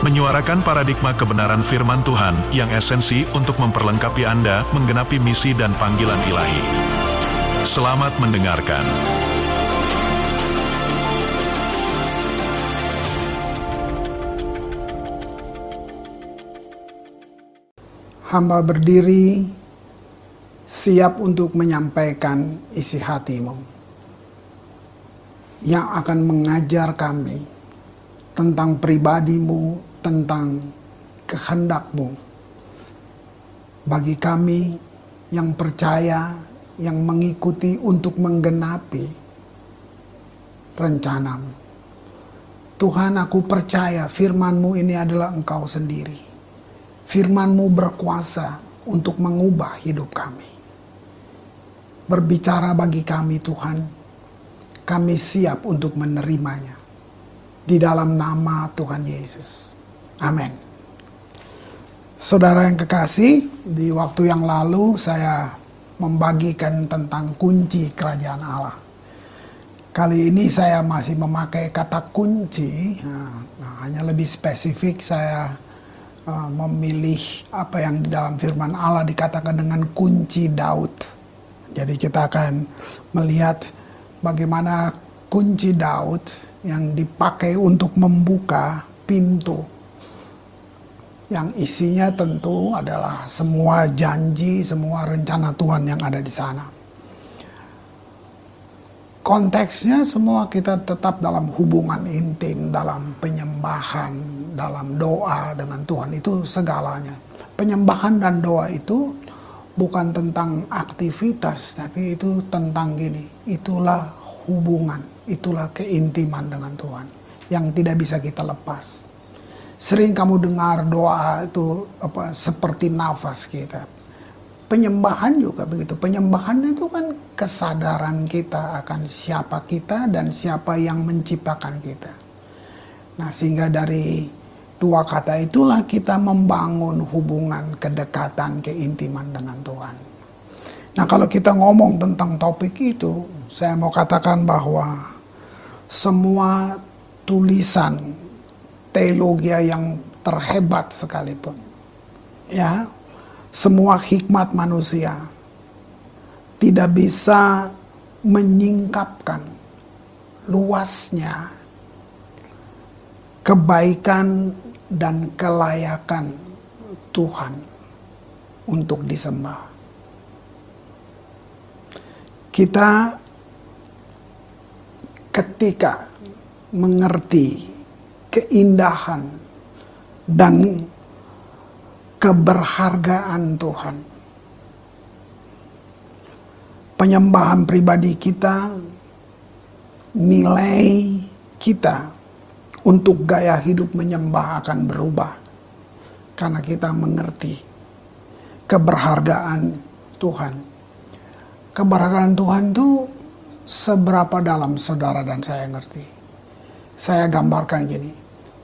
menyuarakan paradigma kebenaran firman Tuhan yang esensi untuk memperlengkapi Anda menggenapi misi dan panggilan ilahi. Selamat mendengarkan. Hamba berdiri siap untuk menyampaikan isi hatimu yang akan mengajar kami tentang pribadimu, tentang kehendakmu. Bagi kami yang percaya, yang mengikuti untuk menggenapi rencanamu. Tuhan aku percaya firmanmu ini adalah engkau sendiri. Firmanmu berkuasa untuk mengubah hidup kami. Berbicara bagi kami Tuhan, kami siap untuk menerimanya. Di dalam nama Tuhan Yesus. Amin. Saudara yang kekasih, di waktu yang lalu saya membagikan tentang kunci kerajaan Allah. Kali ini saya masih memakai kata kunci, nah, nah, hanya lebih spesifik saya uh, memilih apa yang di dalam firman Allah dikatakan dengan kunci Daud. Jadi kita akan melihat bagaimana kunci Daud yang dipakai untuk membuka pintu yang isinya tentu adalah semua janji, semua rencana Tuhan yang ada di sana. Konteksnya semua kita tetap dalam hubungan intim, dalam penyembahan, dalam doa dengan Tuhan itu segalanya. Penyembahan dan doa itu bukan tentang aktivitas, tapi itu tentang gini, itulah hubungan, itulah keintiman dengan Tuhan yang tidak bisa kita lepas. Sering kamu dengar doa itu apa seperti nafas kita. Penyembahan juga begitu. Penyembahan itu kan kesadaran kita akan siapa kita dan siapa yang menciptakan kita. Nah, sehingga dari dua kata itulah kita membangun hubungan kedekatan keintiman dengan Tuhan. Nah, kalau kita ngomong tentang topik itu, saya mau katakan bahwa semua tulisan teologi yang terhebat sekalipun. Ya, semua hikmat manusia tidak bisa menyingkapkan luasnya kebaikan dan kelayakan Tuhan untuk disembah. Kita ketika mengerti keindahan dan keberhargaan Tuhan. Penyembahan pribadi kita, nilai kita untuk gaya hidup menyembah akan berubah karena kita mengerti keberhargaan Tuhan. Keberhargaan Tuhan itu seberapa dalam saudara dan saya ngerti saya gambarkan gini.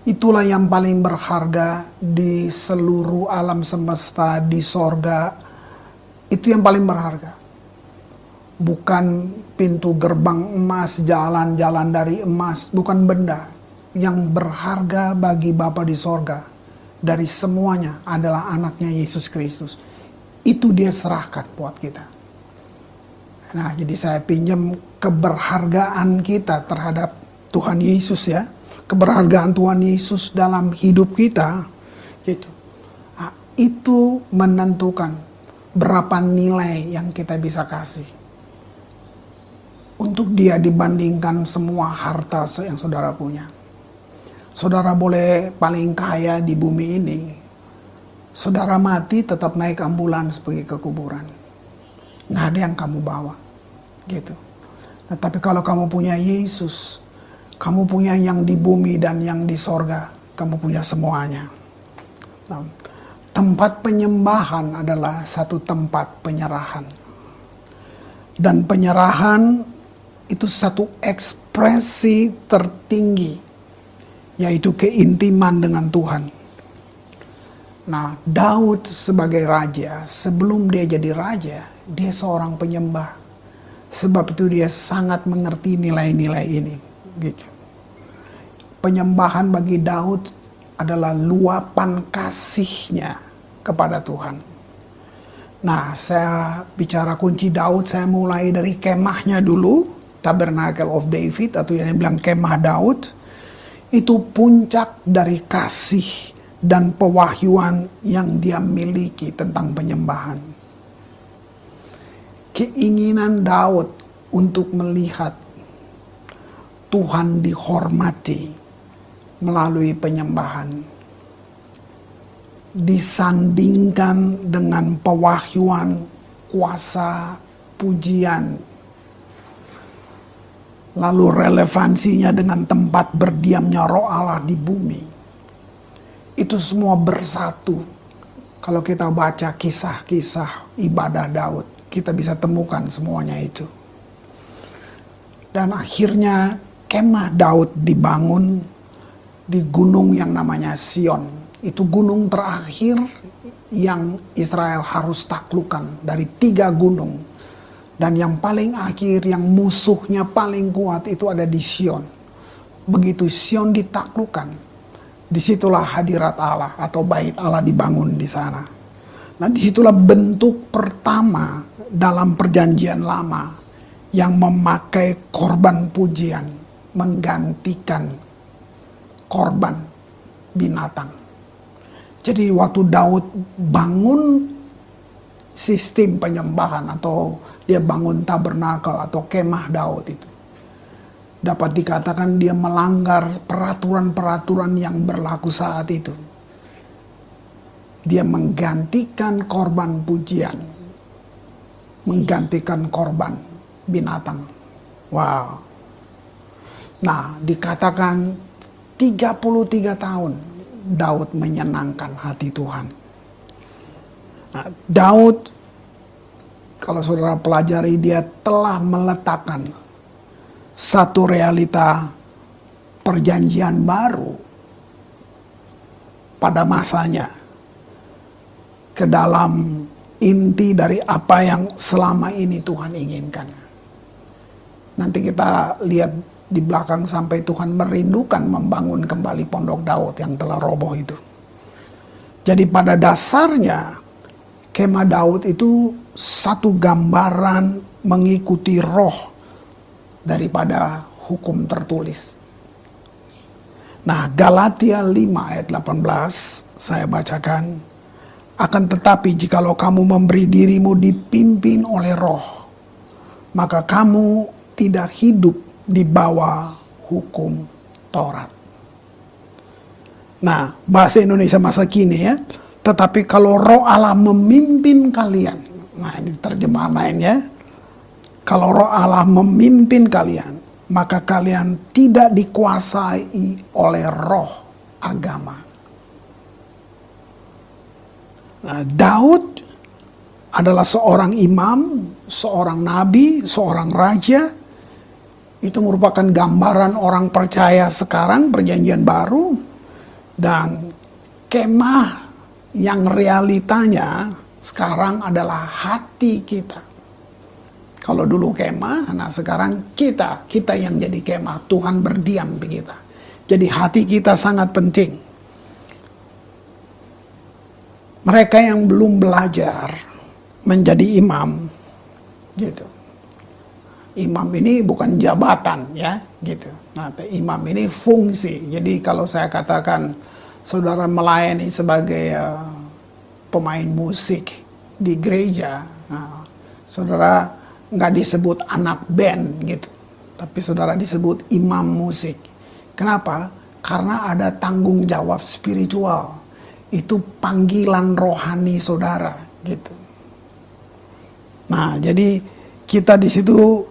Itulah yang paling berharga di seluruh alam semesta, di sorga. Itu yang paling berharga. Bukan pintu gerbang emas, jalan-jalan dari emas, bukan benda. Yang berharga bagi Bapa di sorga dari semuanya adalah anaknya Yesus Kristus. Itu dia serahkan buat kita. Nah, jadi saya pinjam keberhargaan kita terhadap Tuhan Yesus ya, keberhargaan Tuhan Yesus dalam hidup kita, gitu. Nah, itu menentukan berapa nilai yang kita bisa kasih untuk dia dibandingkan semua harta yang saudara punya. Saudara boleh paling kaya di bumi ini, saudara mati tetap naik ambulans pergi ke kuburan. Nggak ada yang kamu bawa, gitu. Nah, tapi kalau kamu punya Yesus, kamu punya yang di bumi dan yang di sorga. Kamu punya semuanya. Nah, tempat penyembahan adalah satu tempat penyerahan. Dan penyerahan itu satu ekspresi tertinggi, yaitu keintiman dengan Tuhan. Nah, Daud sebagai raja, sebelum dia jadi raja, dia seorang penyembah. Sebab itu dia sangat mengerti nilai-nilai ini. Gitu. Penyembahan bagi Daud adalah luapan kasihnya kepada Tuhan. Nah, saya bicara kunci Daud, saya mulai dari kemahnya dulu, Tabernacle of David, atau yang bilang kemah Daud. Itu puncak dari kasih dan pewahyuan yang dia miliki tentang penyembahan. Keinginan Daud untuk melihat Tuhan dihormati melalui penyembahan. Disandingkan dengan pewahyuan kuasa pujian. Lalu relevansinya dengan tempat berdiamnya roh Allah di bumi. Itu semua bersatu. Kalau kita baca kisah-kisah ibadah Daud kita bisa temukan semuanya itu. Dan akhirnya kemah Daud dibangun di gunung yang namanya Sion itu gunung terakhir yang Israel harus taklukkan dari tiga gunung. Dan yang paling akhir, yang musuhnya paling kuat itu ada di Sion. Begitu Sion ditaklukkan, di situlah hadirat Allah atau bait Allah dibangun di sana. Nah di situlah bentuk pertama dalam perjanjian lama yang memakai korban pujian menggantikan korban binatang. Jadi waktu Daud bangun sistem penyembahan atau dia bangun tabernakel atau kemah Daud itu. Dapat dikatakan dia melanggar peraturan-peraturan yang berlaku saat itu. Dia menggantikan korban pujian. Menggantikan korban binatang. Wow. Nah, dikatakan 33 tahun Daud menyenangkan hati Tuhan. Nah, Daud, kalau saudara pelajari, dia telah meletakkan satu realita perjanjian baru pada masanya ke dalam inti dari apa yang selama ini Tuhan inginkan. Nanti kita lihat di belakang sampai Tuhan merindukan membangun kembali pondok Daud yang telah roboh itu. Jadi pada dasarnya kemah Daud itu satu gambaran mengikuti roh daripada hukum tertulis. Nah, Galatia 5 ayat 18 saya bacakan akan tetapi jikalau kamu memberi dirimu dipimpin oleh roh maka kamu tidak hidup di bawah hukum Taurat. Nah, bahasa Indonesia masa kini ya. Tetapi kalau roh Allah memimpin kalian. Nah, ini terjemahan lainnya. Kalau roh Allah memimpin kalian, maka kalian tidak dikuasai oleh roh agama. Nah, Daud adalah seorang imam, seorang nabi, seorang raja itu merupakan gambaran orang percaya sekarang perjanjian baru dan kemah yang realitanya sekarang adalah hati kita. Kalau dulu kemah, nah sekarang kita, kita yang jadi kemah, Tuhan berdiam di kita. Jadi hati kita sangat penting. Mereka yang belum belajar menjadi imam, gitu imam ini bukan jabatan ya gitu. Nah, imam ini fungsi. Jadi kalau saya katakan saudara melayani sebagai uh, pemain musik di gereja, nah, saudara nggak disebut anak band gitu, tapi saudara disebut imam musik. Kenapa? Karena ada tanggung jawab spiritual. Itu panggilan rohani saudara gitu. Nah, jadi kita di situ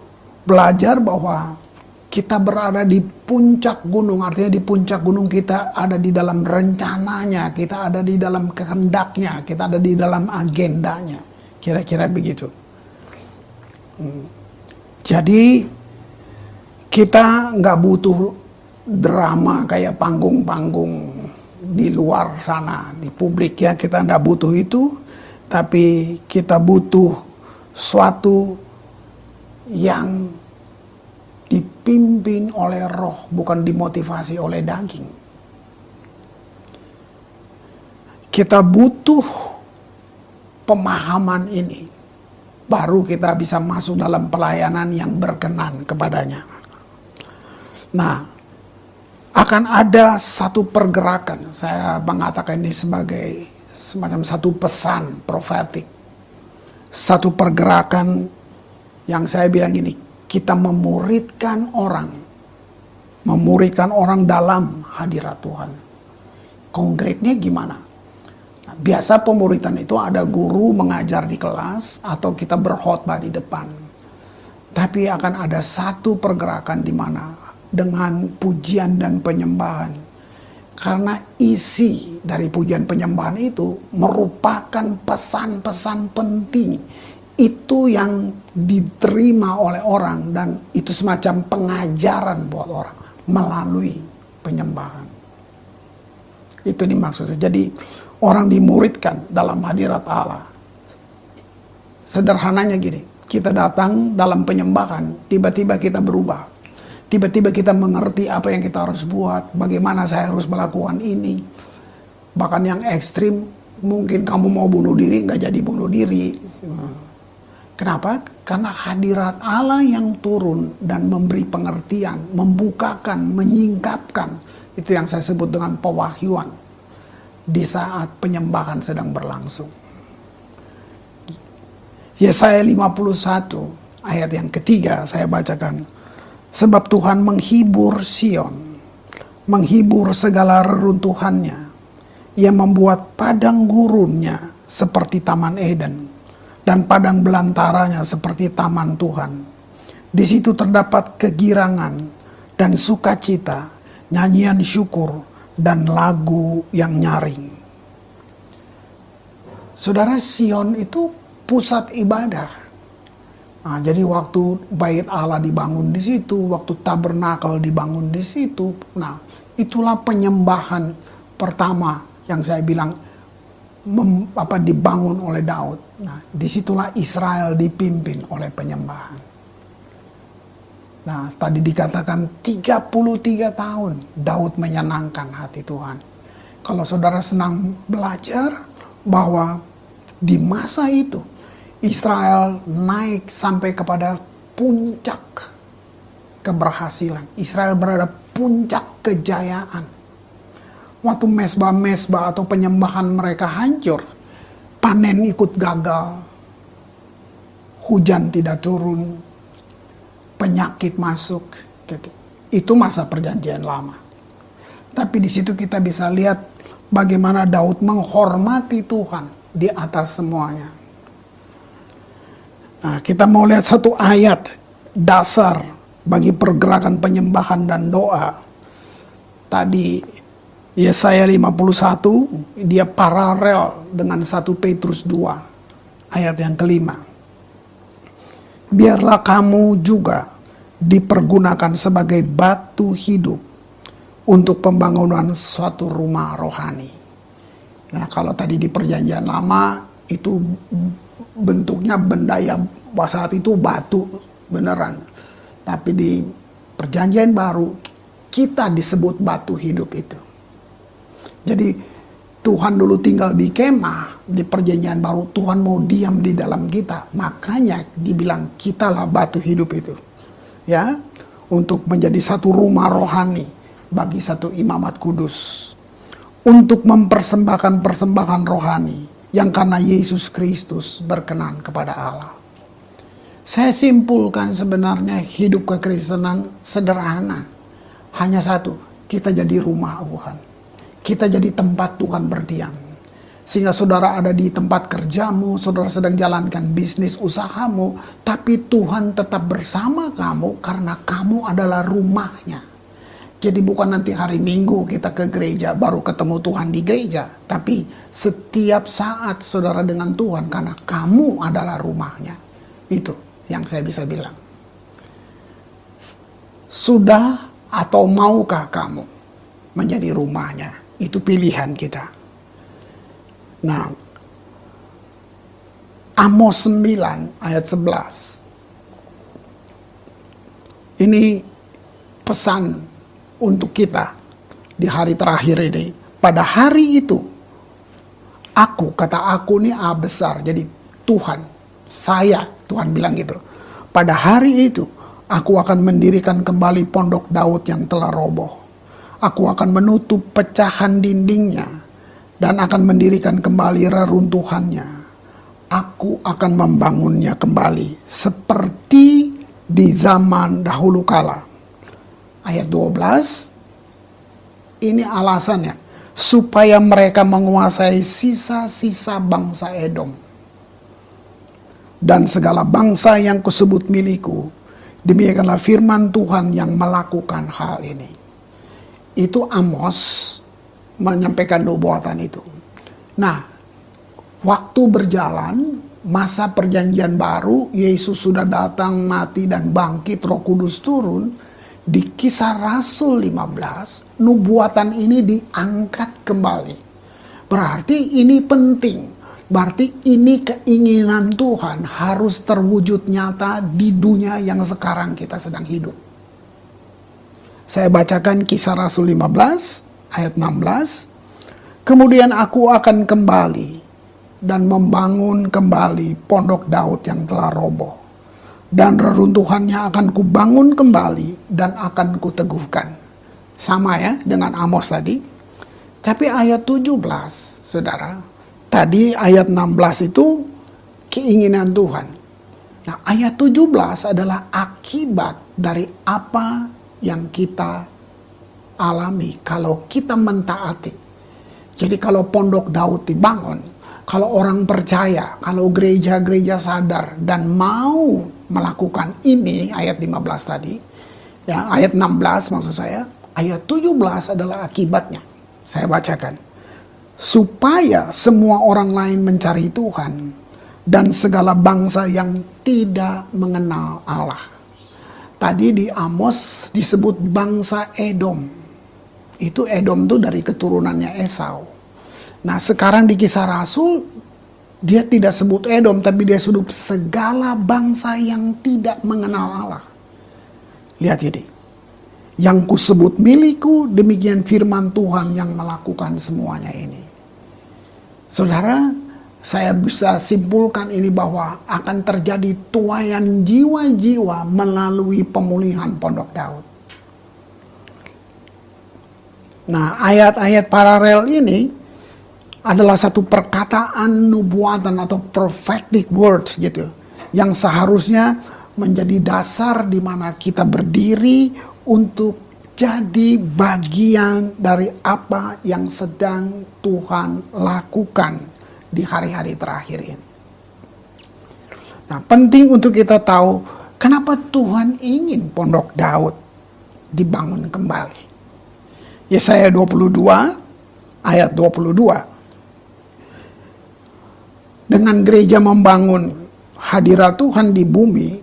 belajar bahwa kita berada di puncak gunung, artinya di puncak gunung kita ada di dalam rencananya, kita ada di dalam kehendaknya, kita ada di dalam agendanya. Kira-kira begitu. Jadi kita nggak butuh drama kayak panggung-panggung di luar sana di publik ya kita nggak butuh itu tapi kita butuh suatu yang dipimpin oleh roh bukan dimotivasi oleh daging kita butuh pemahaman ini baru kita bisa masuk dalam pelayanan yang berkenan kepadanya. Nah, akan ada satu pergerakan. Saya mengatakan ini sebagai semacam satu pesan profetik. Satu pergerakan yang saya bilang ini, kita memuridkan orang. Memuridkan orang dalam hadirat Tuhan. Konkretnya gimana? biasa pemuritan itu ada guru mengajar di kelas atau kita berkhotbah di depan. Tapi akan ada satu pergerakan di mana dengan pujian dan penyembahan. Karena isi dari pujian penyembahan itu merupakan pesan-pesan penting. Itu yang diterima oleh orang dan itu semacam pengajaran buat orang melalui penyembahan. Itu dimaksudnya. Jadi orang dimuridkan dalam hadirat Allah. Sederhananya gini, kita datang dalam penyembahan, tiba-tiba kita berubah. Tiba-tiba kita mengerti apa yang kita harus buat, bagaimana saya harus melakukan ini. Bahkan yang ekstrim, mungkin kamu mau bunuh diri, nggak jadi bunuh diri. Kenapa? Karena hadirat Allah yang turun dan memberi pengertian, membukakan, menyingkapkan. Itu yang saya sebut dengan pewahyuan di saat penyembahan sedang berlangsung. Yesaya 51 ayat yang ketiga saya bacakan. Sebab Tuhan menghibur Sion, menghibur segala reruntuhannya. Ia membuat padang gurunnya seperti taman Eden dan padang belantaranya seperti taman Tuhan. Di situ terdapat kegirangan dan sukacita, nyanyian syukur, dan lagu yang nyaring. Saudara Sion itu pusat ibadah. Nah, jadi waktu bait Allah dibangun di situ, waktu tabernakel dibangun di situ, nah itulah penyembahan pertama yang saya bilang mem, apa dibangun oleh Daud. Nah, di situlah Israel dipimpin oleh penyembahan. Nah, tadi dikatakan 33 tahun Daud menyenangkan hati Tuhan. Kalau saudara senang belajar bahwa di masa itu Israel naik sampai kepada puncak keberhasilan. Israel berada puncak kejayaan. Waktu mesbah-mesbah atau penyembahan mereka hancur, panen ikut gagal, hujan tidak turun, penyakit masuk gitu. Itu masa perjanjian lama. Tapi di situ kita bisa lihat bagaimana Daud menghormati Tuhan di atas semuanya. Nah, kita mau lihat satu ayat dasar bagi pergerakan penyembahan dan doa. Tadi Yesaya 51 dia paralel dengan 1 Petrus 2 ayat yang kelima biarlah kamu juga dipergunakan sebagai batu hidup untuk pembangunan suatu rumah rohani. Nah, kalau tadi di perjanjian lama itu bentuknya benda yang saat itu batu beneran. Tapi di perjanjian baru kita disebut batu hidup itu. Jadi Tuhan dulu tinggal di kemah, di perjanjian baru Tuhan mau diam di dalam kita. Makanya dibilang kitalah batu hidup itu. Ya, untuk menjadi satu rumah rohani bagi satu imamat kudus. Untuk mempersembahkan persembahan rohani yang karena Yesus Kristus berkenan kepada Allah. Saya simpulkan sebenarnya hidup kekristenan sederhana. Hanya satu, kita jadi rumah Tuhan kita jadi tempat Tuhan berdiam. Sehingga saudara ada di tempat kerjamu, saudara sedang jalankan bisnis usahamu, tapi Tuhan tetap bersama kamu karena kamu adalah rumahnya. Jadi bukan nanti hari Minggu kita ke gereja baru ketemu Tuhan di gereja, tapi setiap saat saudara dengan Tuhan karena kamu adalah rumahnya. Itu yang saya bisa bilang. Sudah atau maukah kamu menjadi rumahnya? Itu pilihan kita. Nah, Amos 9 ayat 11. Ini pesan untuk kita di hari terakhir ini. Pada hari itu, aku, kata aku ini A besar, jadi Tuhan, saya, Tuhan bilang gitu. Pada hari itu, aku akan mendirikan kembali pondok Daud yang telah roboh. Aku akan menutup pecahan dindingnya dan akan mendirikan kembali reruntuhannya aku akan membangunnya kembali seperti di zaman dahulu kala. Ayat 12 ini alasannya supaya mereka menguasai sisa-sisa bangsa Edom dan segala bangsa yang kusebut milikku. Demikianlah firman Tuhan yang melakukan hal ini. Itu Amos menyampaikan nubuatan itu. Nah, Waktu berjalan, masa perjanjian baru, Yesus sudah datang, mati, dan bangkit, roh kudus turun. Di kisah Rasul 15, nubuatan ini diangkat kembali. Berarti ini penting. Berarti ini keinginan Tuhan harus terwujud nyata di dunia yang sekarang kita sedang hidup. Saya bacakan kisah Rasul 15 ayat 16. Kemudian aku akan kembali dan membangun kembali pondok Daud yang telah roboh. Dan reruntuhannya akan kubangun kembali dan akan kuteguhkan. Sama ya dengan Amos tadi. Tapi ayat 17, saudara. Tadi ayat 16 itu keinginan Tuhan. Nah ayat 17 adalah akibat dari apa yang kita alami kalau kita mentaati. Jadi kalau pondok Daud dibangun, kalau orang percaya, kalau gereja-gereja sadar dan mau melakukan ini, ayat 15 tadi, ya ayat 16 maksud saya, ayat 17 adalah akibatnya. Saya bacakan. Supaya semua orang lain mencari Tuhan dan segala bangsa yang tidak mengenal Allah. Tadi di Amos disebut bangsa Edom. Itu Edom tuh dari keturunannya Esau. Nah sekarang di kisah Rasul, dia tidak sebut Edom, tapi dia sebut segala bangsa yang tidak mengenal Allah. Lihat jadi. Yang kusebut milikku, demikian firman Tuhan yang melakukan semuanya ini. Saudara, saya bisa simpulkan ini bahwa akan terjadi tuayan jiwa-jiwa melalui pemulihan pondok Daud. Nah, ayat-ayat paralel ini adalah satu perkataan nubuatan atau prophetic words gitu yang seharusnya menjadi dasar di mana kita berdiri untuk jadi bagian dari apa yang sedang Tuhan lakukan di hari-hari terakhir ini. Nah, penting untuk kita tahu kenapa Tuhan ingin pondok Daud dibangun kembali. Yesaya 22 ayat 22 dengan gereja membangun hadirat Tuhan di bumi,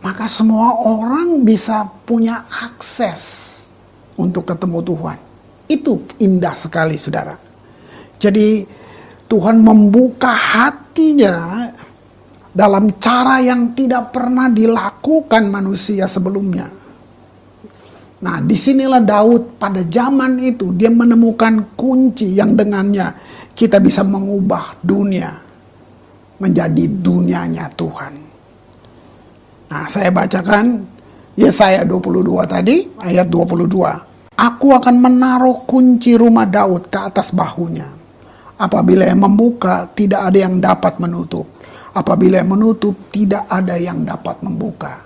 maka semua orang bisa punya akses untuk ketemu Tuhan. Itu indah sekali, saudara. Jadi, Tuhan membuka hatinya dalam cara yang tidak pernah dilakukan manusia sebelumnya. Nah, di sinilah Daud pada zaman itu dia menemukan kunci yang dengannya kita bisa mengubah dunia menjadi dunianya Tuhan. Nah, saya bacakan Yesaya 22 tadi, ayat 22. Aku akan menaruh kunci rumah Daud ke atas bahunya. Apabila yang membuka, tidak ada yang dapat menutup. Apabila yang menutup, tidak ada yang dapat membuka.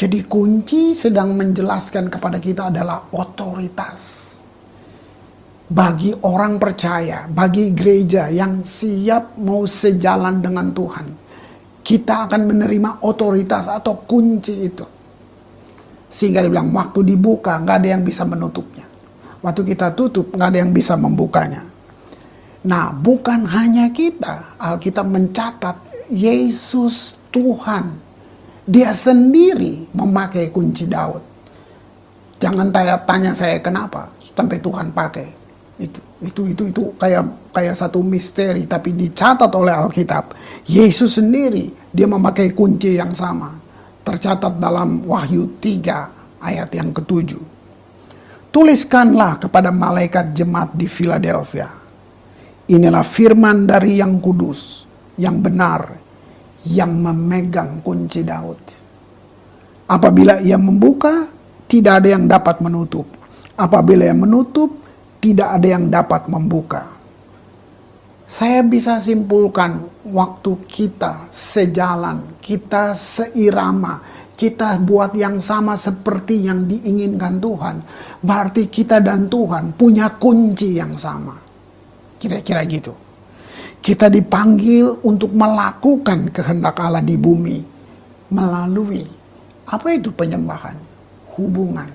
Jadi kunci sedang menjelaskan kepada kita adalah otoritas bagi orang percaya, bagi gereja yang siap mau sejalan dengan Tuhan, kita akan menerima otoritas atau kunci itu. Sehingga dia bilang, waktu dibuka nggak ada yang bisa menutupnya. Waktu kita tutup nggak ada yang bisa membukanya. Nah, bukan hanya kita, Alkitab mencatat Yesus Tuhan, dia sendiri memakai kunci Daud. Jangan tanya, tanya saya kenapa sampai Tuhan pakai. Itu itu itu itu kayak kayak satu misteri tapi dicatat oleh Alkitab. Yesus sendiri dia memakai kunci yang sama. Tercatat dalam Wahyu 3 ayat yang ketujuh. Tuliskanlah kepada malaikat jemaat di Philadelphia. Inilah firman dari yang kudus, yang benar, yang memegang kunci Daud. Apabila ia membuka, tidak ada yang dapat menutup. Apabila ia menutup, tidak ada yang dapat membuka. Saya bisa simpulkan waktu kita sejalan, kita seirama, kita buat yang sama seperti yang diinginkan Tuhan. Berarti kita dan Tuhan punya kunci yang sama. Kira-kira gitu. Kita dipanggil untuk melakukan kehendak Allah di bumi melalui apa itu penyembahan? Hubungan.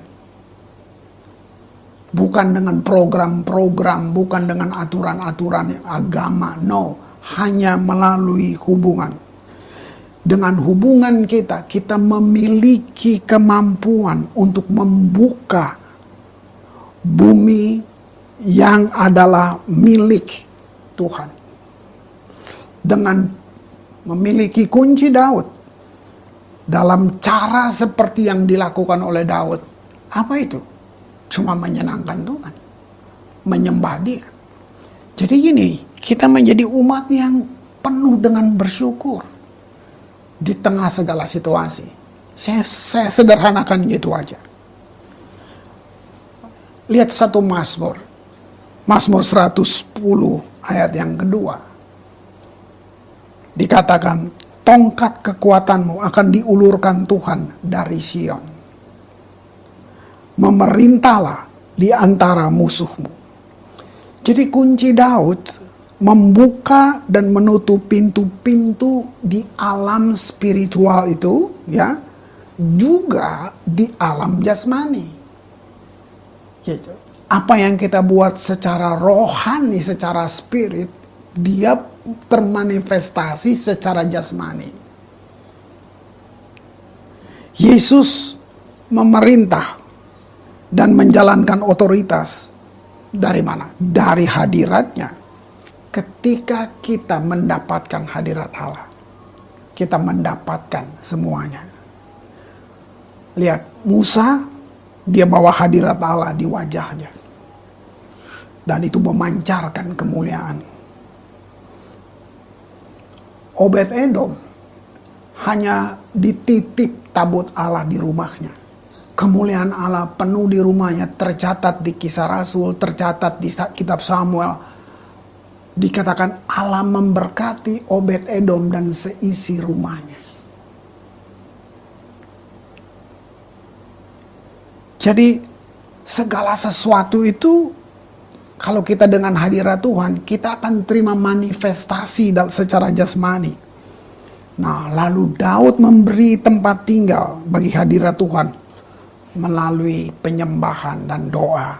Bukan dengan program-program, bukan dengan aturan-aturan agama, no, hanya melalui hubungan. Dengan hubungan kita, kita memiliki kemampuan untuk membuka bumi yang adalah milik Tuhan. Dengan memiliki kunci Daud dalam cara seperti yang dilakukan oleh Daud. Apa itu? Cuma menyenangkan Tuhan. Menyembah dia. Jadi gini, kita menjadi umat yang penuh dengan bersyukur di tengah segala situasi. Saya, saya sederhanakan gitu aja. Lihat satu Mazmur Mazmur 110 ayat yang kedua. Dikatakan, tongkat kekuatanmu akan diulurkan Tuhan dari Sion. Memerintahlah di antara musuhmu. Jadi kunci Daud membuka dan menutup pintu-pintu di alam spiritual itu ya juga di alam jasmani. Gitu apa yang kita buat secara rohani, secara spirit, dia termanifestasi secara jasmani. Yesus memerintah dan menjalankan otoritas dari mana? Dari hadiratnya. Ketika kita mendapatkan hadirat Allah, kita mendapatkan semuanya. Lihat, Musa dia bawa hadirat Allah di wajahnya. Dan itu memancarkan kemuliaan. Obed Edom hanya dititip tabut Allah di rumahnya. Kemuliaan Allah penuh di rumahnya, tercatat di kisah Rasul, tercatat di kitab Samuel. Dikatakan Allah memberkati Obed Edom dan seisi rumahnya. Jadi segala sesuatu itu kalau kita dengan hadirat Tuhan, kita akan terima manifestasi secara jasmani. Nah, lalu Daud memberi tempat tinggal bagi hadirat Tuhan melalui penyembahan dan doa.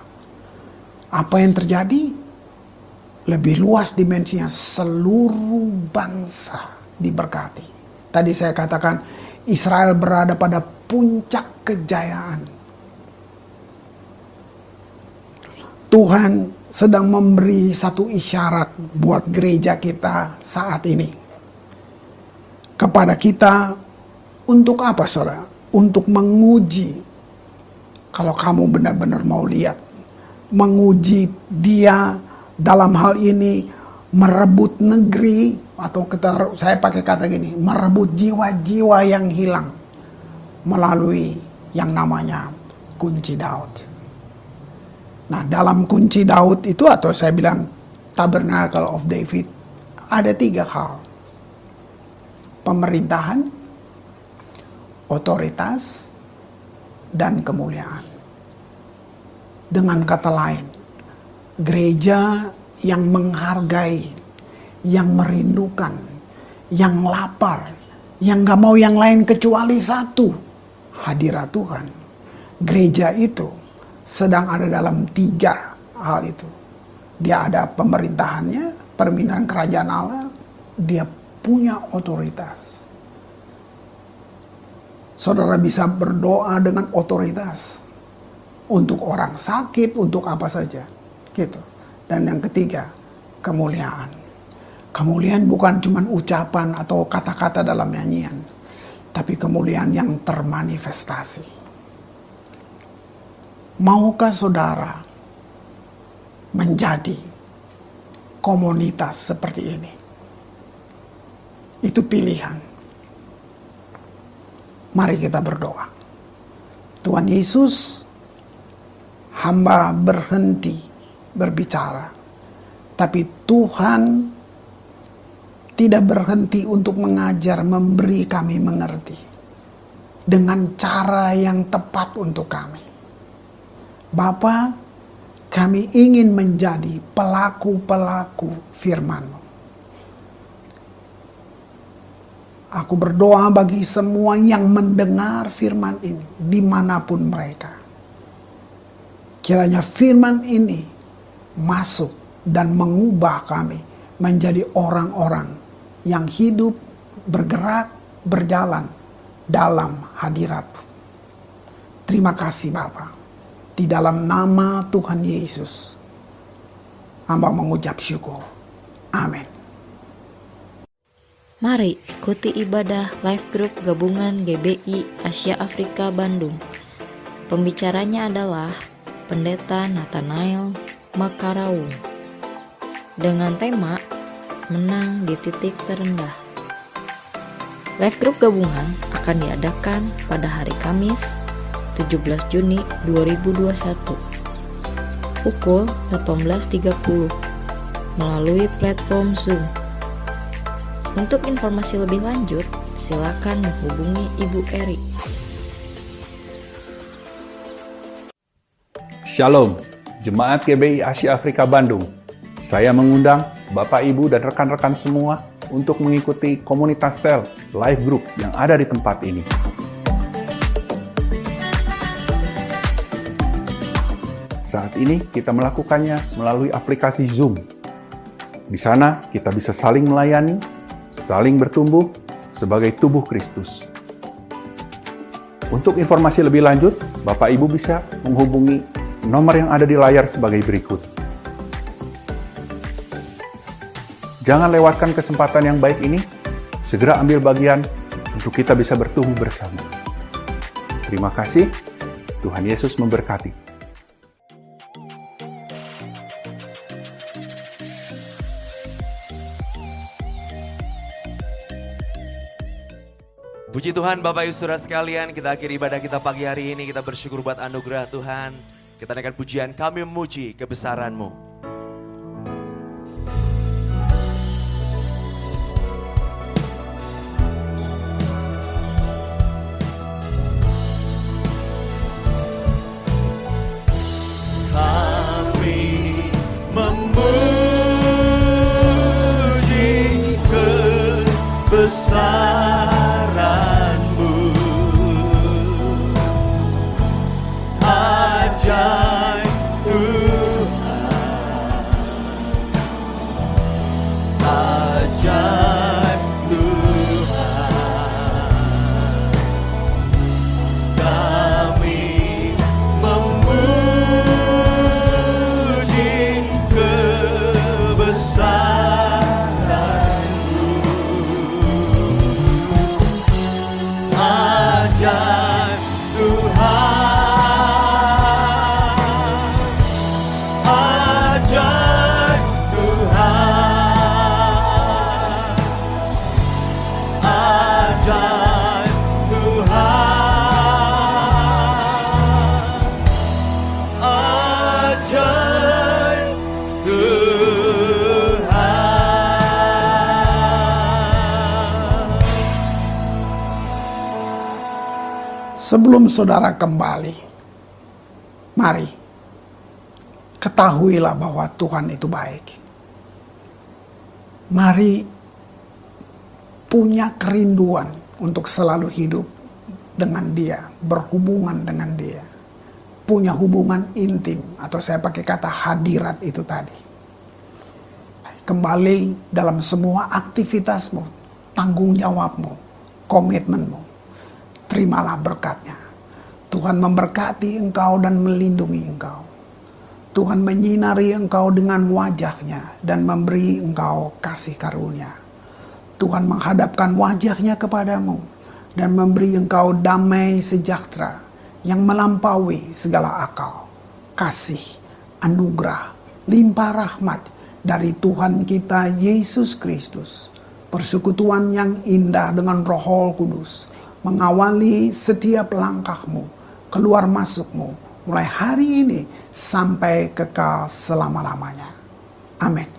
Apa yang terjadi? Lebih luas dimensinya seluruh bangsa diberkati. Tadi saya katakan Israel berada pada puncak kejayaan Tuhan sedang memberi satu isyarat buat gereja kita saat ini. Kepada kita untuk apa saudara? Untuk menguji. Kalau kamu benar-benar mau lihat. Menguji dia dalam hal ini merebut negeri atau kita, saya pakai kata gini, merebut jiwa-jiwa yang hilang melalui yang namanya kunci Daud. Nah, dalam kunci Daud itu atau saya bilang Tabernacle of David ada tiga hal. Pemerintahan, otoritas, dan kemuliaan. Dengan kata lain, gereja yang menghargai, yang merindukan, yang lapar, yang gak mau yang lain kecuali satu, hadirat Tuhan. Gereja itu sedang ada dalam tiga hal itu. Dia ada pemerintahannya, permintaan kerajaan Allah, dia punya otoritas. Saudara bisa berdoa dengan otoritas untuk orang sakit, untuk apa saja, gitu. Dan yang ketiga, kemuliaan. Kemuliaan bukan cuma ucapan atau kata-kata dalam nyanyian, tapi kemuliaan yang termanifestasi. Maukah saudara menjadi komunitas seperti ini? Itu pilihan. Mari kita berdoa. Tuhan Yesus, hamba berhenti berbicara. Tapi Tuhan tidak berhenti untuk mengajar, memberi kami mengerti. Dengan cara yang tepat untuk kami. Bapa, kami ingin menjadi pelaku-pelaku firman-Mu. Aku berdoa bagi semua yang mendengar firman ini, di mana pun mereka. Kiranya firman ini masuk dan mengubah kami menjadi orang-orang yang hidup, bergerak, berjalan dalam hadirat. Terima kasih Bapa. Di dalam nama Tuhan Yesus, hamba mengucap syukur. Amin. Mari ikuti ibadah live group gabungan GBI Asia Afrika Bandung. Pembicaranya adalah Pendeta Nathanael Makaraung dengan tema Menang di Titik Terendah. Live group gabungan akan diadakan pada hari Kamis 17 Juni 2021 pukul 18.30 melalui platform Zoom untuk informasi lebih lanjut, silakan menghubungi Ibu Eri. Shalom, Jemaat GBI Asia Afrika Bandung. Saya mengundang Bapak, Ibu, dan rekan-rekan semua untuk mengikuti komunitas sel live group yang ada di tempat ini. Saat ini kita melakukannya melalui aplikasi Zoom. Di sana kita bisa saling melayani saling bertumbuh sebagai tubuh Kristus. Untuk informasi lebih lanjut, Bapak Ibu bisa menghubungi nomor yang ada di layar sebagai berikut. Jangan lewatkan kesempatan yang baik ini, segera ambil bagian untuk kita bisa bertumbuh bersama. Terima kasih, Tuhan Yesus memberkati. Puji Tuhan Bapak Ibu Saudara sekalian, kita akhiri ibadah kita pagi hari ini, kita bersyukur buat anugerah Tuhan. Kita naikkan pujian kami memuji kebesaran-Mu. Kami Sebelum saudara kembali, mari ketahuilah bahwa Tuhan itu baik. Mari punya kerinduan untuk selalu hidup dengan Dia, berhubungan dengan Dia, punya hubungan intim, atau saya pakai kata hadirat itu tadi. Kembali dalam semua aktivitasmu, tanggung jawabmu, komitmenmu terimalah berkatnya. Tuhan memberkati engkau dan melindungi engkau. Tuhan menyinari engkau dengan wajahnya dan memberi engkau kasih karunia. Tuhan menghadapkan wajahnya kepadamu dan memberi engkau damai sejahtera yang melampaui segala akal, kasih, anugerah, limpah rahmat dari Tuhan kita Yesus Kristus. Persekutuan yang indah dengan roh kudus mengawali setiap langkahmu, keluar masukmu, mulai hari ini sampai kekal selama-lamanya. Amin.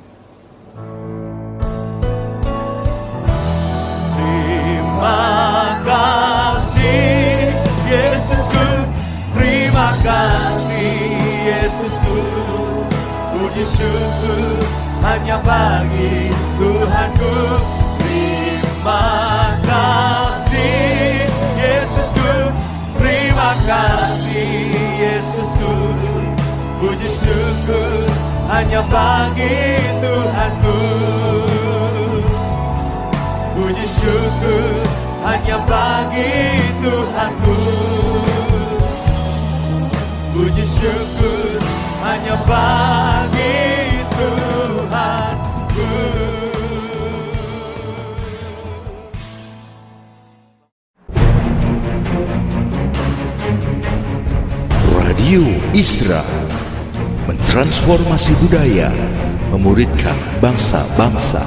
Terima kasih Yesusku Terima kasih Yesusku Puji syukur hanya bagi Tuhanku Terima kasih Yesusku. Puji syukur hanya bagi Tuhanku. Puji syukur hanya bagi Tuhanku. Puji syukur hanya bagi Tuhanku Radio Isra mentransformasi budaya, memuridkan bangsa-bangsa.